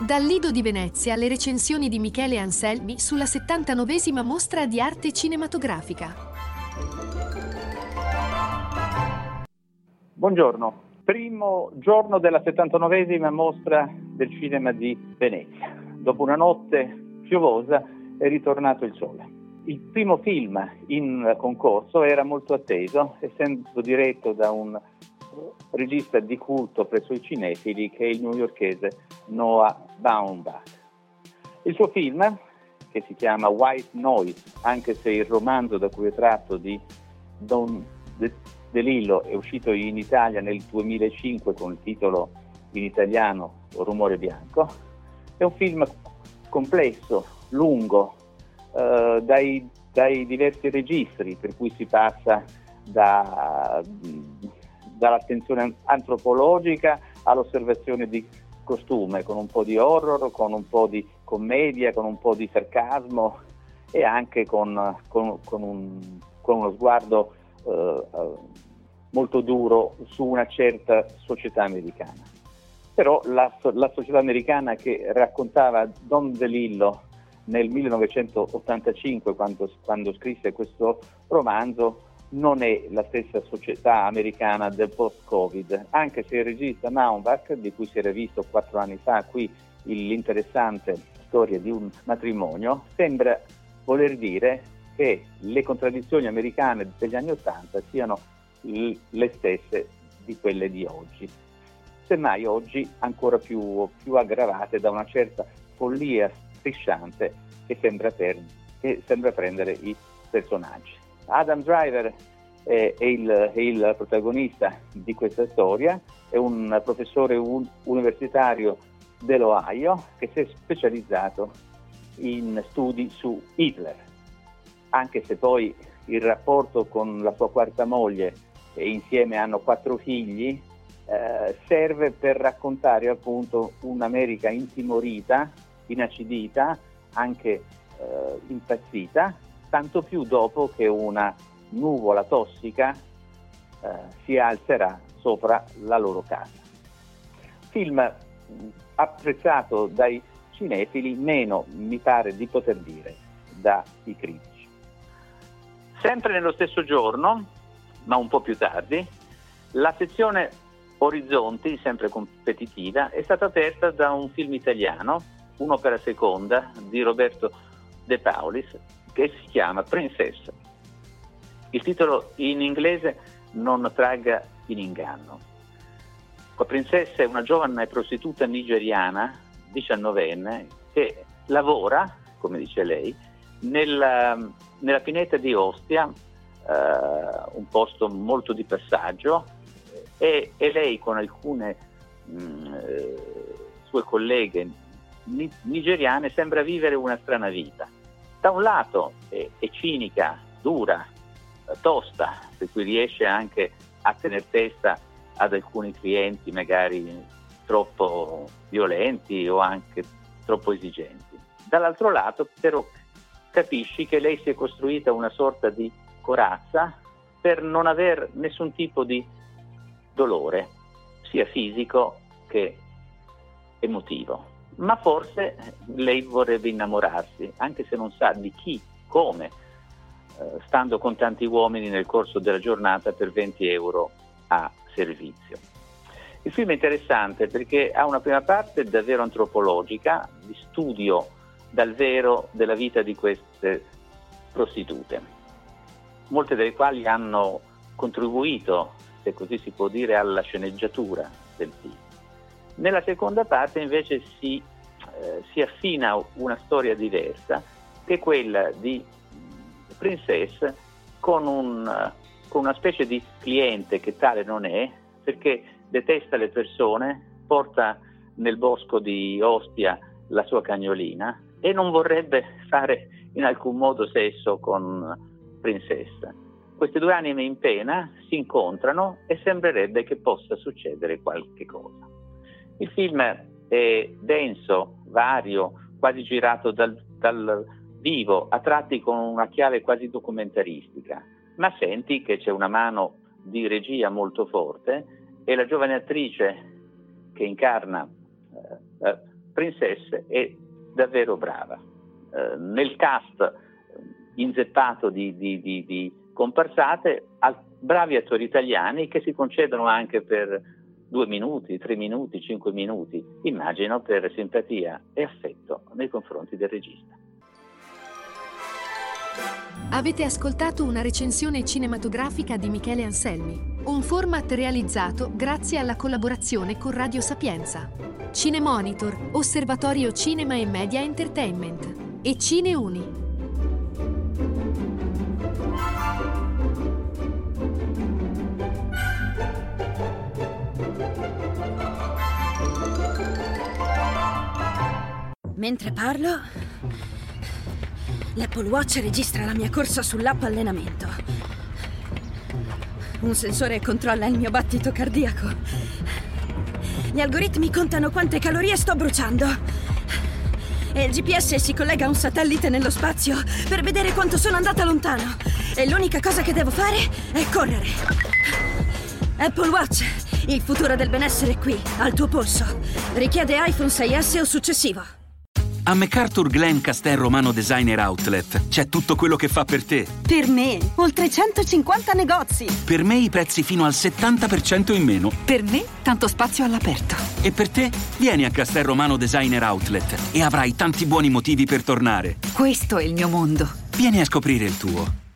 Dal Lido di Venezia le recensioni di Michele Anselmi sulla 79esima mostra di arte cinematografica. Buongiorno, primo giorno della 79esima mostra del cinema di Venezia. Dopo una notte piovosa è ritornato il sole. Il primo film in concorso era molto atteso, essendo diretto da un regista di culto presso i cinefili che è il newyorkese Noah Baumbach. Il suo film, che si chiama White Noise, anche se il romanzo da cui è tratto di Don De Lillo è uscito in Italia nel 2005 con il titolo in italiano Rumore bianco, è un film complesso, lungo, eh, dai, dai diversi registri, per cui si passa da dall'attenzione antropologica all'osservazione di costume, con un po' di horror, con un po' di commedia, con un po' di sarcasmo e anche con, con, con, un, con uno sguardo eh, molto duro su una certa società americana. Però la, la società americana che raccontava Don DeLillo nel 1985, quando, quando scrisse questo romanzo, non è la stessa società americana del post-Covid, anche se il regista Naumbach, di cui si era visto quattro anni fa qui l'interessante storia di un matrimonio, sembra voler dire che le contraddizioni americane degli anni Ottanta siano le stesse di quelle di oggi. Semmai oggi ancora più, più aggravate da una certa follia strisciante che sembra, per, che sembra prendere i personaggi. Adam Driver è, è, il, è, il, protagonista di questa storia, è un professore un, universitario dell'Ohio che si è specializzato in studi su Hitler, anche se poi il rapporto con la sua quarta moglie e insieme hanno quattro figli, eh, serve per raccontare appunto un'America intimorita, inacidita, anche eh, impazzita, tanto più dopo che una nuvola tossica eh, si alzerà sopra la loro casa. Film apprezzato dai cinefili, meno mi pare di poter dire dai critici. Sempre nello stesso giorno, ma un po' più tardi, la sezione Orizzonti, sempre competitiva, è stata aperta da un film italiano, un'opera seconda di Roberto De Paulis, che si chiama Princess. Il titolo in inglese non tragga in inganno. La princessa è una giovane prostituta nigeriana, diciannovenne, che lavora, come dice lei, nella, nella pineta di Ostia, eh, un posto molto di passaggio, e, e lei con alcune mh, mm, eh, sue colleghe nigeriane sembra vivere una strana vita da un lato è, è cinica, dura, tosta, per cui riesce anche a tenere testa ad alcuni clienti magari troppo violenti o anche troppo esigenti. Dall'altro lato però capisci che lei si è costruita una sorta di corazza per non aver nessun tipo di dolore, sia fisico che emotivo ma forse lei vorrebbe innamorarsi, anche se non sa di chi, come, eh, stando con tanti uomini nel corso della giornata per 20 euro a servizio. Il film è interessante perché ha una prima parte davvero antropologica, di studio dal vero della vita di queste prostitute, molte delle quali hanno contribuito, se così si può dire, alla sceneggiatura del film. Nella seconda parte invece si, eh, si affina una storia diversa, che è quella di Princess con, un, con una specie di cliente che tale non è, perché detesta le persone, porta nel bosco di Ostia la sua cagnolina e non vorrebbe fare in alcun modo sesso con Princess. Queste due anime in pena si incontrano e sembrerebbe che possa succedere qualche cosa. Il film è denso, vario, quasi girato dal, dal vivo, a tratti con una chiave quasi documentaristica, ma senti che c'è una mano di regia molto forte e la giovane attrice che incarna eh, eh Princess è davvero brava. Eh, nel cast eh, inzeppato di, di, di, di comparsate, bravi attori italiani che si concedono anche per due minuti, tre minuti, cinque minuti, immagino per simpatia e affetto nei confronti del regista. Avete ascoltato una recensione cinematografica di Michele Anselmi, un format realizzato grazie alla collaborazione con Radio Sapienza, Cinemonitor, Osservatorio Cinema e Media Entertainment e Cineuni. Mentre parlo, l'Apple Watch registra la mia corsa sull'app allenamento. Un sensore controlla il mio battito cardiaco. Gli algoritmi contano quante calorie sto bruciando. E il GPS si collega a un satellite nello spazio per vedere quanto sono andata lontano. E l'unica cosa che devo fare è correre. Apple Watch, il futuro del benessere è qui, al tuo polso. Richiede iPhone 6S o successivo. A MacArthur Glen Castel Romano Designer Outlet c'è tutto quello che fa per te. Per me, oltre 150 negozi. Per me i prezzi fino al 70% in meno. Per me, tanto spazio all'aperto. E per te, vieni a Castel Romano Designer Outlet e avrai tanti buoni motivi per tornare. Questo è il mio mondo. Vieni a scoprire il tuo.